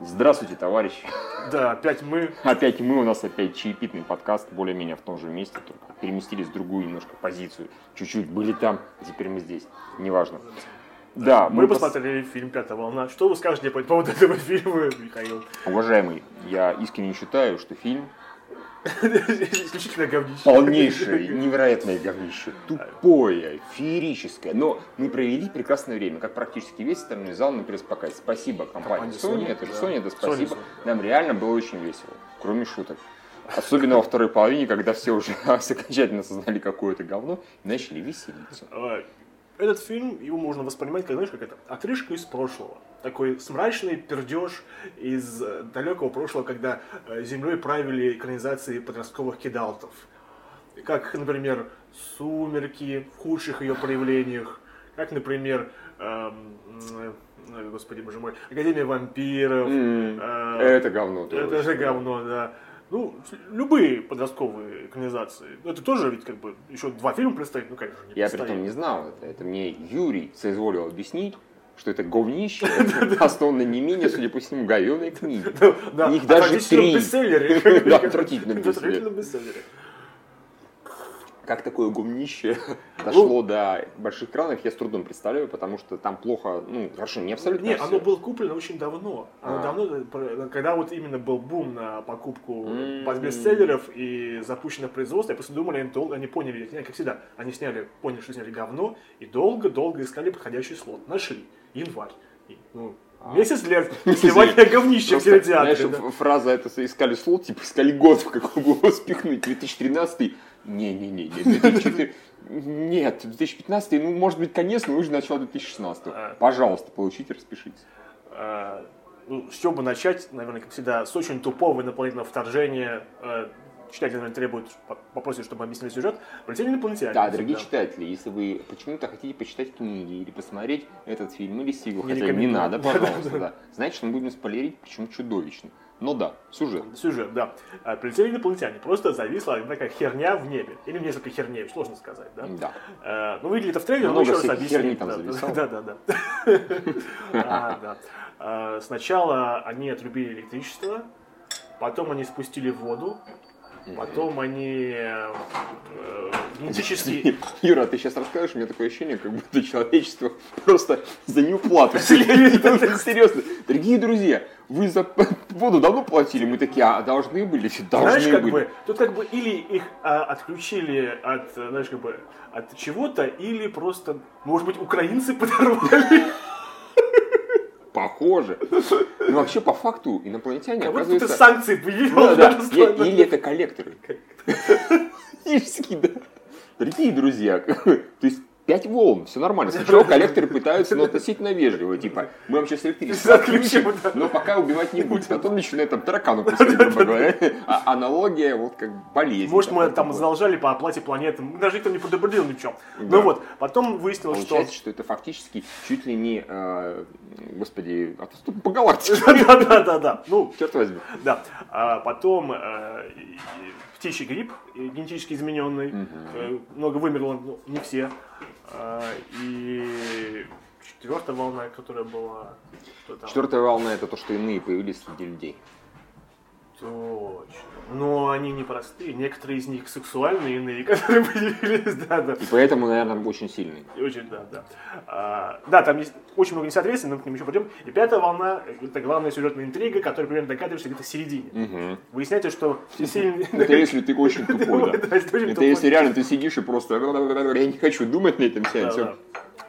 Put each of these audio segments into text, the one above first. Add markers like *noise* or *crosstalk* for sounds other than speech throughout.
Здравствуйте, товарищи. Да, опять мы. Опять мы, у нас опять чаепитный подкаст, более-менее в том же месте, только переместились в другую немножко позицию. Чуть-чуть были там, теперь мы здесь. Неважно. Да, мы, мы посмотрели пос... фильм «Пятая волна». Что вы скажете по поводу этого *laughs* фильма, Михаил? Уважаемый, я искренне считаю, что фильм Исключительно говнище. Полнейшее, невероятное говнище. Тупое, феерическое. Но мы провели прекрасное время, как практически весь остальной зал на пресс-показе. Спасибо компании Sony, это же Sony, да спасибо. Нам реально было очень весело, кроме шуток. Особенно во второй половине, когда все уже *laughs* окончательно осознали какое-то говно и начали веселиться. Этот фильм, его можно воспринимать, как, знаешь, как это, отрыжка из прошлого такой смрачный пердеж из э, далекого прошлого, когда э, землей правили экранизации подростковых кидалтов. Как, например, «Сумерки» в худших ее проявлениях, как, например, эм, э, господи боже мой, Академия вампиров. Mm, э, это говно. Это же говно, да. Ну, любые подростковые экранизации. Это тоже ведь как бы еще два фильма предстоит, ну конечно. Не Я при этом не знал это. Это мне Юрий соизволил объяснить что это говнище, *laughs* основано не менее, судя по всему, говеные книги. Их даже три. *laughs* Да, отвратительном бестселлере. Как такое говнище *laughs* дошло до больших экранов, я с трудом представляю, потому что там плохо, ну, хорошо, не абсолютно Нет, оно было куплено очень давно. Оно давно, когда вот именно был бум на покупку бестселлеров и запущено производство, я просто думали, они, долго, они поняли, как всегда, они сняли, поняли, что сняли говно, и долго-долго искали подходящий слот. Нашли январь. Ну, а. Месяц для сливания говнища в кинотеатре. Знаешь, да? фраза это искали слот, типа искали год, *laughs* в какой бы его спихнуть. 2013 не-не-не, 2014 нет, 2015, ну, может быть, конец, но уже начало 2016. А. Пожалуйста, получите, распишитесь. А, ну, с чего бы начать, наверное, как всегда, с очень тупого инопланетного вторжения э, читатель, наверное, требует, попросит, чтобы объяснили сюжет, полетели инопланетяне. Да, дорогие да. читатели, если вы почему-то хотите почитать книги или посмотреть этот фильм или сиквел, хотя не надо, *laughs* пожалуйста, да, да. значит, мы будем спойлерить, почему чудовищно. Но да, сюжет. Сюжет, да. А, прилетели инопланетяне, просто зависла одна такая херня в небе. Или несколько херней, сложно сказать, да? Да. А, ну, выглядит это в трейлере, но еще раз объяснить. там да, да, *laughs* да, да. да. *laughs* А, сначала они отрубили электричество, потом они спустили воду, Потом они э, генетически... Юра, ты сейчас расскажешь, у меня такое ощущение, как будто человечество просто за неуплату. *laughs* Серьезно. Дорогие друзья, вы за воду давно платили? Мы такие, а должны были? Должны знаешь, как были. бы, тут как бы или их а, отключили от, знаешь, как бы, от чего-то, или просто, может быть, украинцы *laughs* подорвали. Похоже. Ну, вообще, по факту, инопланетяне, как оказывается... Будто санкции появились. Да, да. Или это коллекторы. да. Дорогие друзья, *laughs* то есть Пять волн, все нормально. Сначала коллекторы пытаются, но относительно вежливо. Типа, мы вам сейчас электричество отключим, но пока убивать не будем. Потом начинает там таракану пустить, грубо говоря. А аналогия вот как болезнь. Может, мы там задолжали по оплате планеты. Даже никто не предупредил ничего. Ну вот, потом выяснилось, что... Получается, что это фактически чуть ли не, э, господи, по галактике. *laughs* Да-да-да. Ну, черт возьми. Да. А потом э, птичий грипп, генетически измененный. Много вымерло, не все. А, и четвертая волна, которая была... Четвертая волна это то, что иные появились среди людей. Точно. Но они не простые. Некоторые из них сексуальные, иные, *laughs* которые появились, да, да. И поэтому, наверное, очень сильные. Очень, да, да. А, да, там есть очень много несоответствий, но мы к ним еще пойдем. И пятая волна – это главная сюжетная интрига, которая примерно догадываешься где-то в середине. Угу. Выясняется, что все сильные... Это *laughs* если ты очень тупой, да. *laughs* Это если реально ты сидишь и просто я не хочу думать на этом сеансе.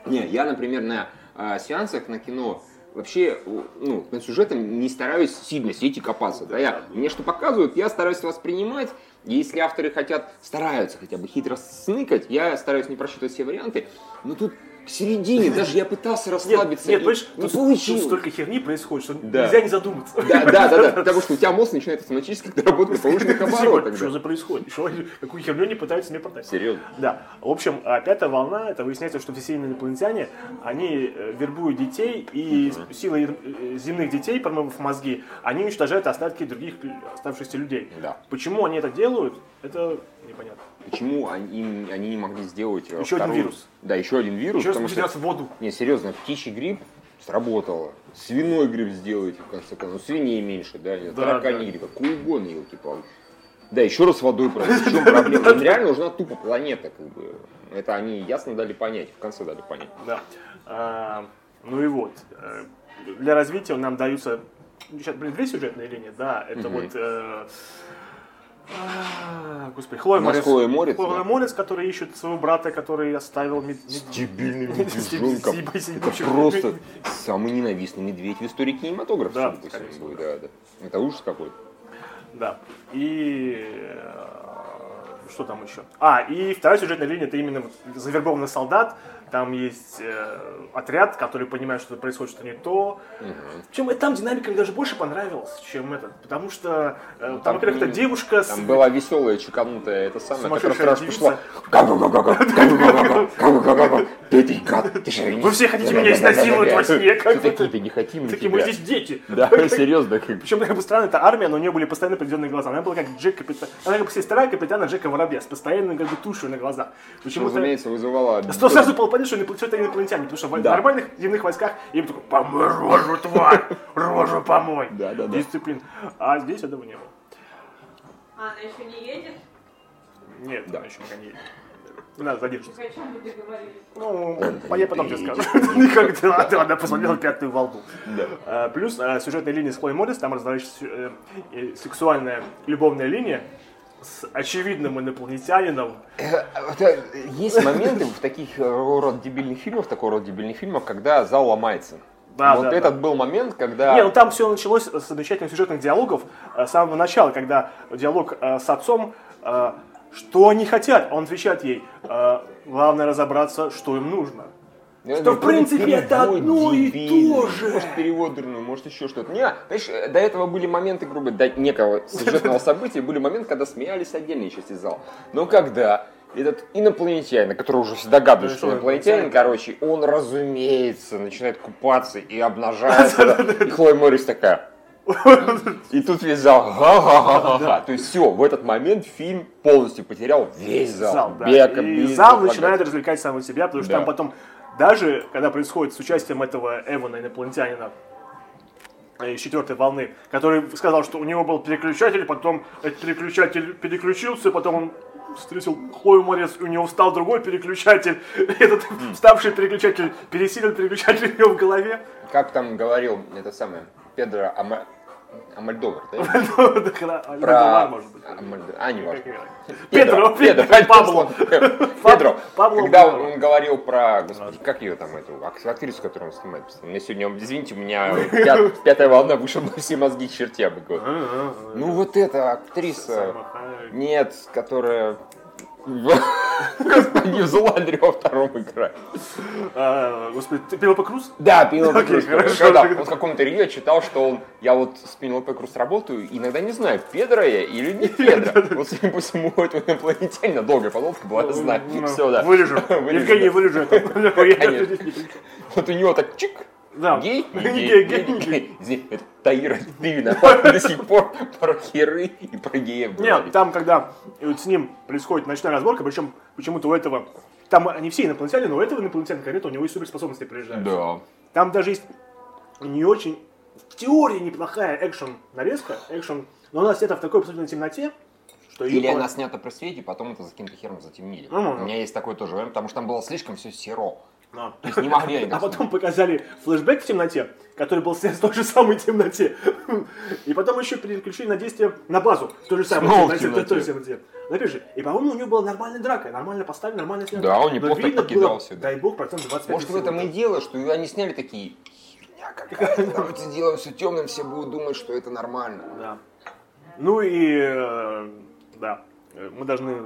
Не, я, например, на а, сеансах на кино вообще ну, сюжетом не стараюсь сильно сидеть и копаться. Да, я, мне что показывают, я стараюсь воспринимать. Если авторы хотят, стараются хотя бы хитро сныкать, я стараюсь не просчитывать все варианты. Но тут в середине даже я пытался расслабиться. Нет, нет понимаешь, не получилось. Столько херни происходит, что да. нельзя не задуматься. Да, да, да, да, *laughs* потому что у тебя мозг начинает автоматически работать на повышенных оборотах. Что за происходит? Что, какую херню они пытаются мне продать? Серьезно? Да. В общем, пятая волна, это выясняется, что все инопланетяне, они э, вербуют детей, и силой э, земных детей, промывав мозги, они уничтожают остатки других оставшихся людей. Да. Почему они это делают, это непонятно. Почему они, они не могли сделать еще вторую... один вирус? Да, еще один вирус. Еще потому что... в воду. Не, серьезно, птичий грипп Сработало. Свиной гриб сделайте, в конце концов. Ну, свиней меньше, да, Да, тараканий да. гриб, какой угодно, елки-палки. Да, еще раз водой *laughs* пройти. В чем проблема? Им реально нужна тупо планета, как бы. Это они ясно дали понять, в конце дали понять. Да. А, ну и вот. э, Для развития нам даются сейчас, блин, две сюжетные линии, да. Это вот э, а, Господи, Хлоя Морец. Морской морец, Хлоя да. Морец, который ищет своего брата, который оставил мед- С мед- дебильным *laughs* С медвежонком. Это просто самый ненавистный медведь в истории кинематографа. Да, да. Это ужас какой-то. Да. И э, что там еще? А, и вторая сюжетная линия это именно вот завербованный солдат. Там есть э, отряд, который понимает, что происходит что-то не то. Причем там динамика мне даже больше понравилась, чем этот. Потому что э, там, Ну, там во-первых, не- девушка с... Там была веселая, чеканутая, это самое, которая девица. пошла. *laughs* Вы все хотите меня изнасиловать во сне, как такие-то не хотим Такие, мы здесь дети. Да, *laughs* серьезно. Причем, как бы странно, это армия, но у нее были постоянно определенные глаза. Она была как Джек Капитан. Она как бы сестра капитана Джека Воробья с постоянной как бы тушью на глазах. Почему-то... Разумеется, вызывала... Что сразу было понятно, что это инопланетяне, потому что в Да. нормальных земных войсках им такой, помой рожу, тварь, рожу помой. Да, да, да. Дисциплин. А здесь этого не было. А, она еще не едет? Нет, Да. да, еще пока не едет. Надо договорились? Ну, а я потом тебе скажу. *laughs* Никогда ты она посмотрела пятую волну. Да. А, Плюс а, сюжетная линия с Хлоей Моррис, там разворачивается э, сексуальная любовная линия с очевидным инопланетянином. Есть моменты в таких э, род дебильных фильмах, такого рода дебильных фильмах, когда зал ломается. Да, вот да, этот да. был момент, когда... Не, ну там все началось с замечательных сюжетных диалогов э, с самого начала, когда диалог э, с отцом, что они хотят, он отвечает ей, главное разобраться, что им нужно. Что, говорю, в принципе, это одно и то же. Может, перевод дурной, может, еще что-то. Не, понимаешь, э, до этого были моменты, грубо до некого *laughs* сюжетного события, были моменты, когда смеялись отдельные части зала. Но когда этот инопланетянин, который уже догадывается, что инопланетянин, короче, он, разумеется, начинает купаться и *laughs* обнажается. И Хлоя Моррис такая... *laughs* И тут весь зал. То есть все, в этот момент фильм полностью потерял весь зал. зал, да. Бека, и зал начинает развлекать самого себя, потому что там потом, даже когда происходит с участием этого Эвана, инопланетянина, э, из четвертой волны, который сказал, что у него был переключатель, потом этот переключатель переключился, потом он встретил Хлою Морец, у него встал другой переключатель, *laughs* этот вставший переключатель пересилил переключатель у него в голове. Как там говорил это самое, Педро Ама- Амальдовар, да? Альмодовар, может быть. А, не важно. *laughs* Педро, Педро, Пабло. Педро, когда он, говорил про, господи, как ее там, эту ак- актрису, которую он снимает, мне сегодня, извините, у меня пят- *laughs* пятая волна вышла на все мозги к чертям. говорю. Ну вот эта актриса, нет, которая *laughs* Господи, в Зуландре во втором играет. А, Господи, ты Пенелопа Круз? Да, Пенелопа Окей, Круз. хорошо, Когда тогда. он в каком-то интервью я читал, что он, я вот с Пенелопой Круз работаю, иногда не знаю, Педро я или не *laughs* Педро. Вот судя по всему, у этого инопланетянина долгая подолбка была, я знаю. Все, да. Вырежу. Евгений, вырежу это. Не. Вот у него так чик, Да. гей, гей, гей, гей, гей, это Таира, ты виноват до сих пор про херы и про геев Нет, там, когда вот с ним происходит ночная разборка, причем почему-то у этого, там они все инопланетяне, но у этого инопланетянина конкретно у него есть суперспособности приезжают. Да. Там даже есть не очень, в теории неплохая экшен нарезка, экшен, но она снята в такой абсолютно темноте, что Или она снята при свете, потом это за каким-то хером затемнили. Ну, У меня есть такой тоже вариант, потому что там было слишком все серо. А. То есть не могли они А потом показали флешбэк в темноте, который был снят в той же самой темноте. И потом еще переключили на действие на базу в той же самой Снова темноте. в той же темноте. темноте. Напиши. И, по-моему, у него была нормальная драка, нормально поставлена, нормально снята. Да, он Но неплохо видно так было, покидался, да. Дай бог, процент 25 Может, в этом и дело, что они сняли такие, херня какая-то, *laughs* давайте сделаем все темным, все будут думать, что это нормально. Да. Ну и, э, да, э, мы должны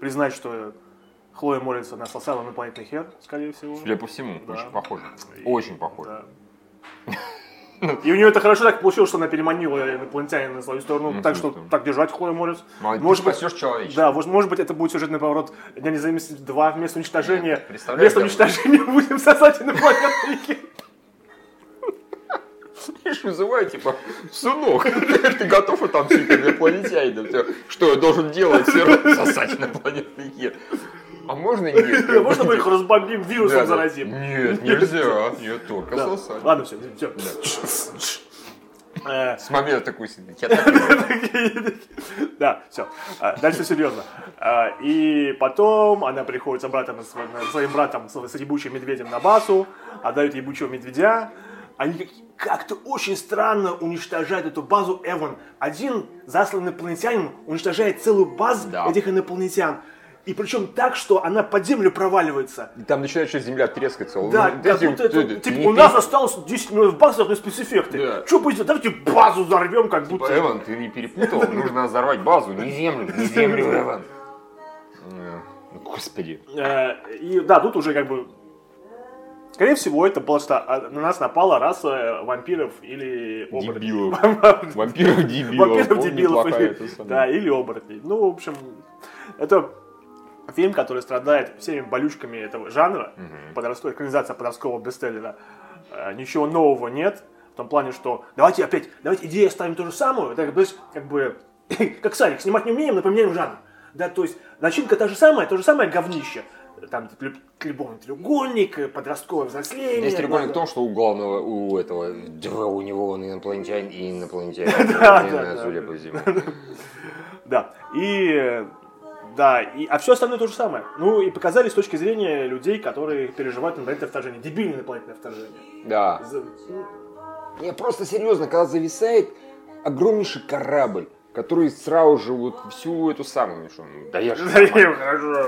признать, что Хлоя молится на сосала инопланетный хер, скорее всего. Судя по всему, Да. очень похоже. И- Очень похоже. Да. *laughs* И у нее это хорошо так получилось, что она переманила инопланетянина на свою сторону, Ну, так что так держать Хлоя. Молодец, Может быть, человечество. Да, может, может быть, это будет сюжетный поворот Дня независимости 2 вместо уничтожения. Вместо уничтожения будем сосать инопланетный хер. *laughs* Видишь, вызываю, типа, сынок, *laughs* ты готов отомстить инопланетянину? Что я должен делать? Сосать инопланетный хер. А можно нет? *laughs* Можно мы их разбомбим, вирусом заразим? Нет, нельзя. Нет, только сосать. Ладно, все, все. С момента сидит. *laughs* Да, все. Дальше серьезно. А, и потом она приходит с братом, своим братом, с ебучим медведем на базу, отдают ебучего медведя. Они как-то очень странно уничтожают эту базу Эван. Один засланный инопланетянин уничтожает целую базу Да. этих инопланетян. И причем так, что она под землю проваливается. И Там начинает что земля трескаться. Да, Ну, как будто это, это- типа, не у нас пере- осталось 10 минут баз, должны спецэффекты. Да. Что будет? Давайте базу взорвем, как будто... Типа, Эван, ты не перепутал? Нужно взорвать базу, не землю, не землю, Эван. Э, Господи. Э, И да, тут уже как бы... Скорее всего, это просто а, на нас напала раса вампиров или оборотней. Дебилов. *laughs* Вампиров дебилов. Вампиров Помню, дебилов. плохая или- эта самая. Да, или оборотней. Ну, в общем, это фильм, который страдает всеми болючками этого жанра. Подростковая экранизация подросткового бестселлера. Э, Ничего нового нет. В том плане, что давайте опять, давайте идею оставим ту же самую. Это как бы, как бы *coughs* как Сарик, снимать не умеем, но поменяем жанр. Да, то есть начинка та же самая, то же самое говнище. Там любовный треугольник, подростковое взросление. Здесь треугольник в да, том, что у главного, у этого, у него он инопланетянин и *laughs* инопланетянин. Да, да, да. *laughs* Да. И э, да, и, а все остальное то же самое. Ну и показали с точки зрения людей, которые переживают инопланетное вторжение. Дебильное инопланетное вторжение. Да. За- Не, просто серьезно, когда зависает огромнейший корабль, который сразу же вот всю эту самую, что, ну, да я же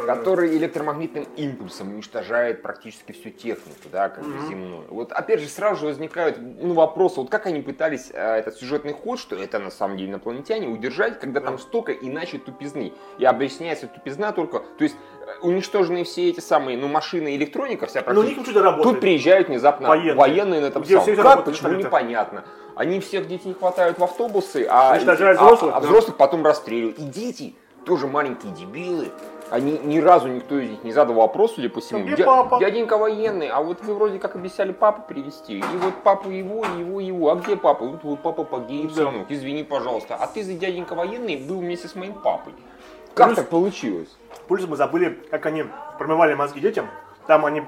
который электромагнитным импульсом уничтожает практически всю технику, да, как бы земную. Вот опять же сразу же возникают ну, вопросы, вот как они пытались э, этот сюжетный ход, что это на самом деле инопланетяне, удержать, когда там столько иначе тупизны. И объясняется тупизна только, то есть уничтоженные все эти самые, ну, машины, электроника, вся Но у них практически. работает. Тут приезжают внезапно Военные. военные, на этом Где самом. Как, почему, вертолеты. непонятно. Они всех детей хватают в автобусы, а, Уничтожают а- взрослых, а да. взрослых потом расстреливают. И дети тоже маленькие дебилы. Они ни разу никто из них не задал вопрос, судя по всему. Где «Дя- папа?» Дяденька военный, а вот вы вроде как обещали папу привезти. И вот папу его, и его, и его. А где папа? Вот, вот папа погиб, Да. сынок. Извини, пожалуйста. А ты за дяденька военный был вместе с моим папой. Как Плюс- так получилось? Плюс мы забыли, как они промывали мозги детям. Там они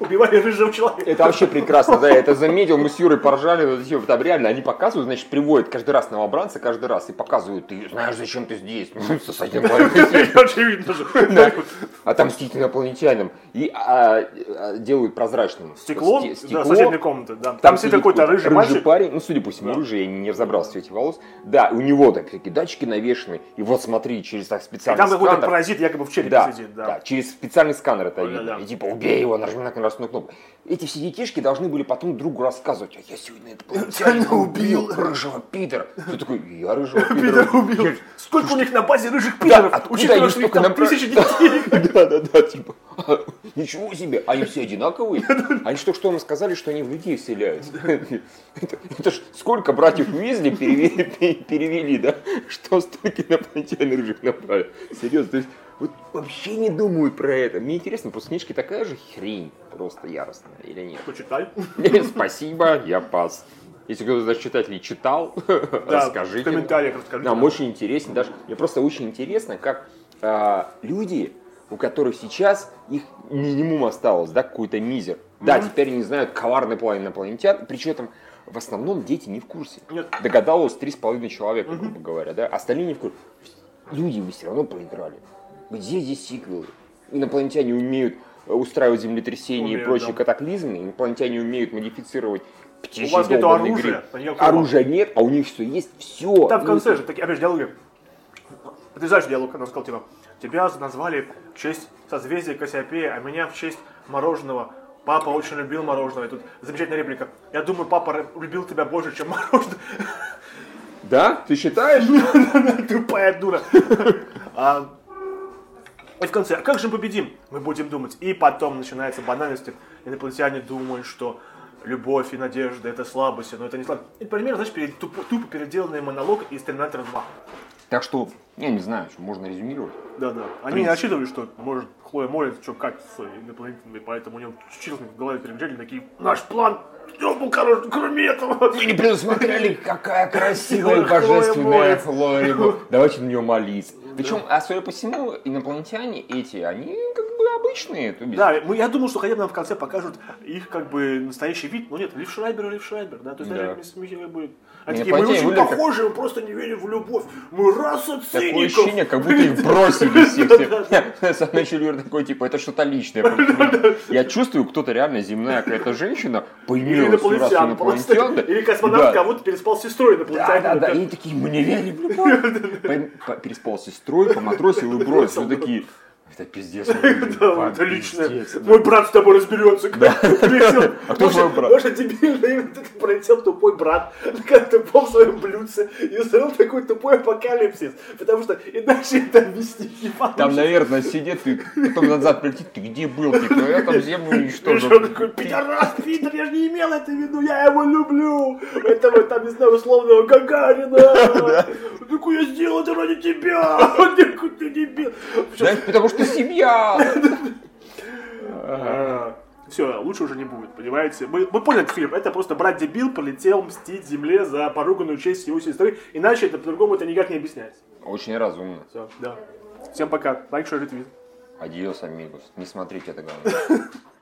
убивали рыжего человека. Это вообще прекрасно, да, я это заметил, мы с Юрой поржали, там реально, они показывают, значит, приводят каждый раз новобранца, каждый раз, и показывают, ты знаешь, зачем ты здесь, ну, с этим *laughs* Очевидно же. *laughs* Отомстить инопланетянам, и а, а, делают прозрачным Стекло, сте- да, соседней комнаты, да. Там, сидит какой-то рыжий мальчик. парень, ну, судя по всему, рыжий, я не разобрался в цвете волос. Да, у него так, такие датчики навешаны, и вот смотри, через так специальный там какой-то сканер. паразит якобы в черепе сидит, да. через специальный сканер это видно. И типа, убей его, нажми на красную кнопку. Эти все детишки должны были потом другу рассказывать, а я сегодня инопланетянина убил, рыжего пидора. Ты такой, я рыжего *laughs* пидора Пидор убил. Сколько у них на базе рыжих Да, пидоров, откуда учитывая, они что их там тысячи детей. *laughs* Да, да, да, типа, а, ничего себе, они все одинаковые. Они что, что нам сказали, что они в людей вселяются. *laughs* Это, это ж сколько братьев Уизли перевели, пе- перевели, да, что столько инопланетян рыжих набрали. Серьезно, то есть вот вообще не думают про это. Мне интересно, просто книжки такая же хрень, просто яростная или нет? Почитай. Спасибо, я пас. Если кто-то из читателей читал, *laughs* Да, расскажите. в комментариях расскажите. Нам да. очень интересно, даже мне просто очень интересно, как а, люди, у которых сейчас их минимум осталось, да, какой-то мизер. Да, теперь они знают коварный план инопланетян, причем в основном дети не в курсе. Нет. Догадалось три с половиной человека, грубо говоря, да, остальные не в курсе. Люди вы все равно проиграли. Где здесь сиквелы? Инопланетяне умеют э, устраивать землетрясения и Умеют, прочие да. катаклизмы, инопланетяне умеют модифицировать птичий У вас долбанный оружия, гриб. а. Оружия нет, а у них все есть, все. Там в конце же, такие, опять же, диалоги. Потрясающий диалог, она сказала, типа, тебя назвали в честь созвездия Кассиопея, а меня в честь мороженого. Папа очень любил мороженое. И тут замечательная реплика. Я думаю, папа любил тебя больше, чем мороженое. Да? Ты считаешь? *laughs* Тупая дура. *laughs* И в конце, а как же мы победим? Мы будем думать. И потом начинается банальность. Инопланетяне думают, что любовь и надежда это слабость, но это не слабость. Это примерно, знаешь, пере- тупо, тупо переделанный монолог из Терминатора 2. Так что, я не знаю, что можно резюмировать. Да, да. Они не рассчитывали, что может Хлоя молит, что как с инопланетными, поэтому у него численно в голове переключали такие, наш план, все был хороший, кроме этого. Мы не предусмотрели, какая *laughs* красивая Хлоя божественная. Флориба. Давайте на нее молиться. Причем, а судя по всему, инопланетяне эти, они как обычные. Есть... Да, мы, я думал, что хотя бы нам в конце покажут их как бы настоящий вид, но нет, Лив Шрайбер и Лив Шрайбер, да, то есть Да. даже как бы... Они такие, мы очень похожи, мы просто не верим в любовь, мы раса Такое циников. ощущение, как будто их бросили *laughs* всех. Сам начал такой, типа, это что-то личное. Я чувствую, кто-то реально земная какая-то женщина Или поимела всю расу инопланетян. Или космонавт Да. кого-то переспал с сестрой Да, инопланетянина. да, да. И они такие, мы не верим в любовь. *laughs* Переспал с сестрой, поматросил и бросил. Такие, это пиздец. *laughs* Да, это личное. Мой брат с тобой разберется. *laughs* А кто твой брат? Может, дебильный пролетел тупой брат *laughs* на тупом своем блюдце и устроил такой тупой апокалипсис. Потому что иначе это объяснить не Там, получится. наверное, сидит и потом назад прилетит. Ты где был? Типа, я там землю уничтожил. Причем такой, пидорас, Питер, я же не имел это в виду, я его люблю. Этого, там, не знаю, условного Гагарина. Такой, я сделал это ради тебя. Ты дебил. Потому что семья. Все, лучше уже не будет, понимаете? Мы, мы поняли этот фильм. Это просто брат дебил полетел мстить земле за поруганную честь его сестры. Иначе это по-другому это никак не объясняется. Очень разумно. Все, да. Всем пока. Лайк, шер, ретвит. Адиос, амигос. Не смотрите это главное. *laughs*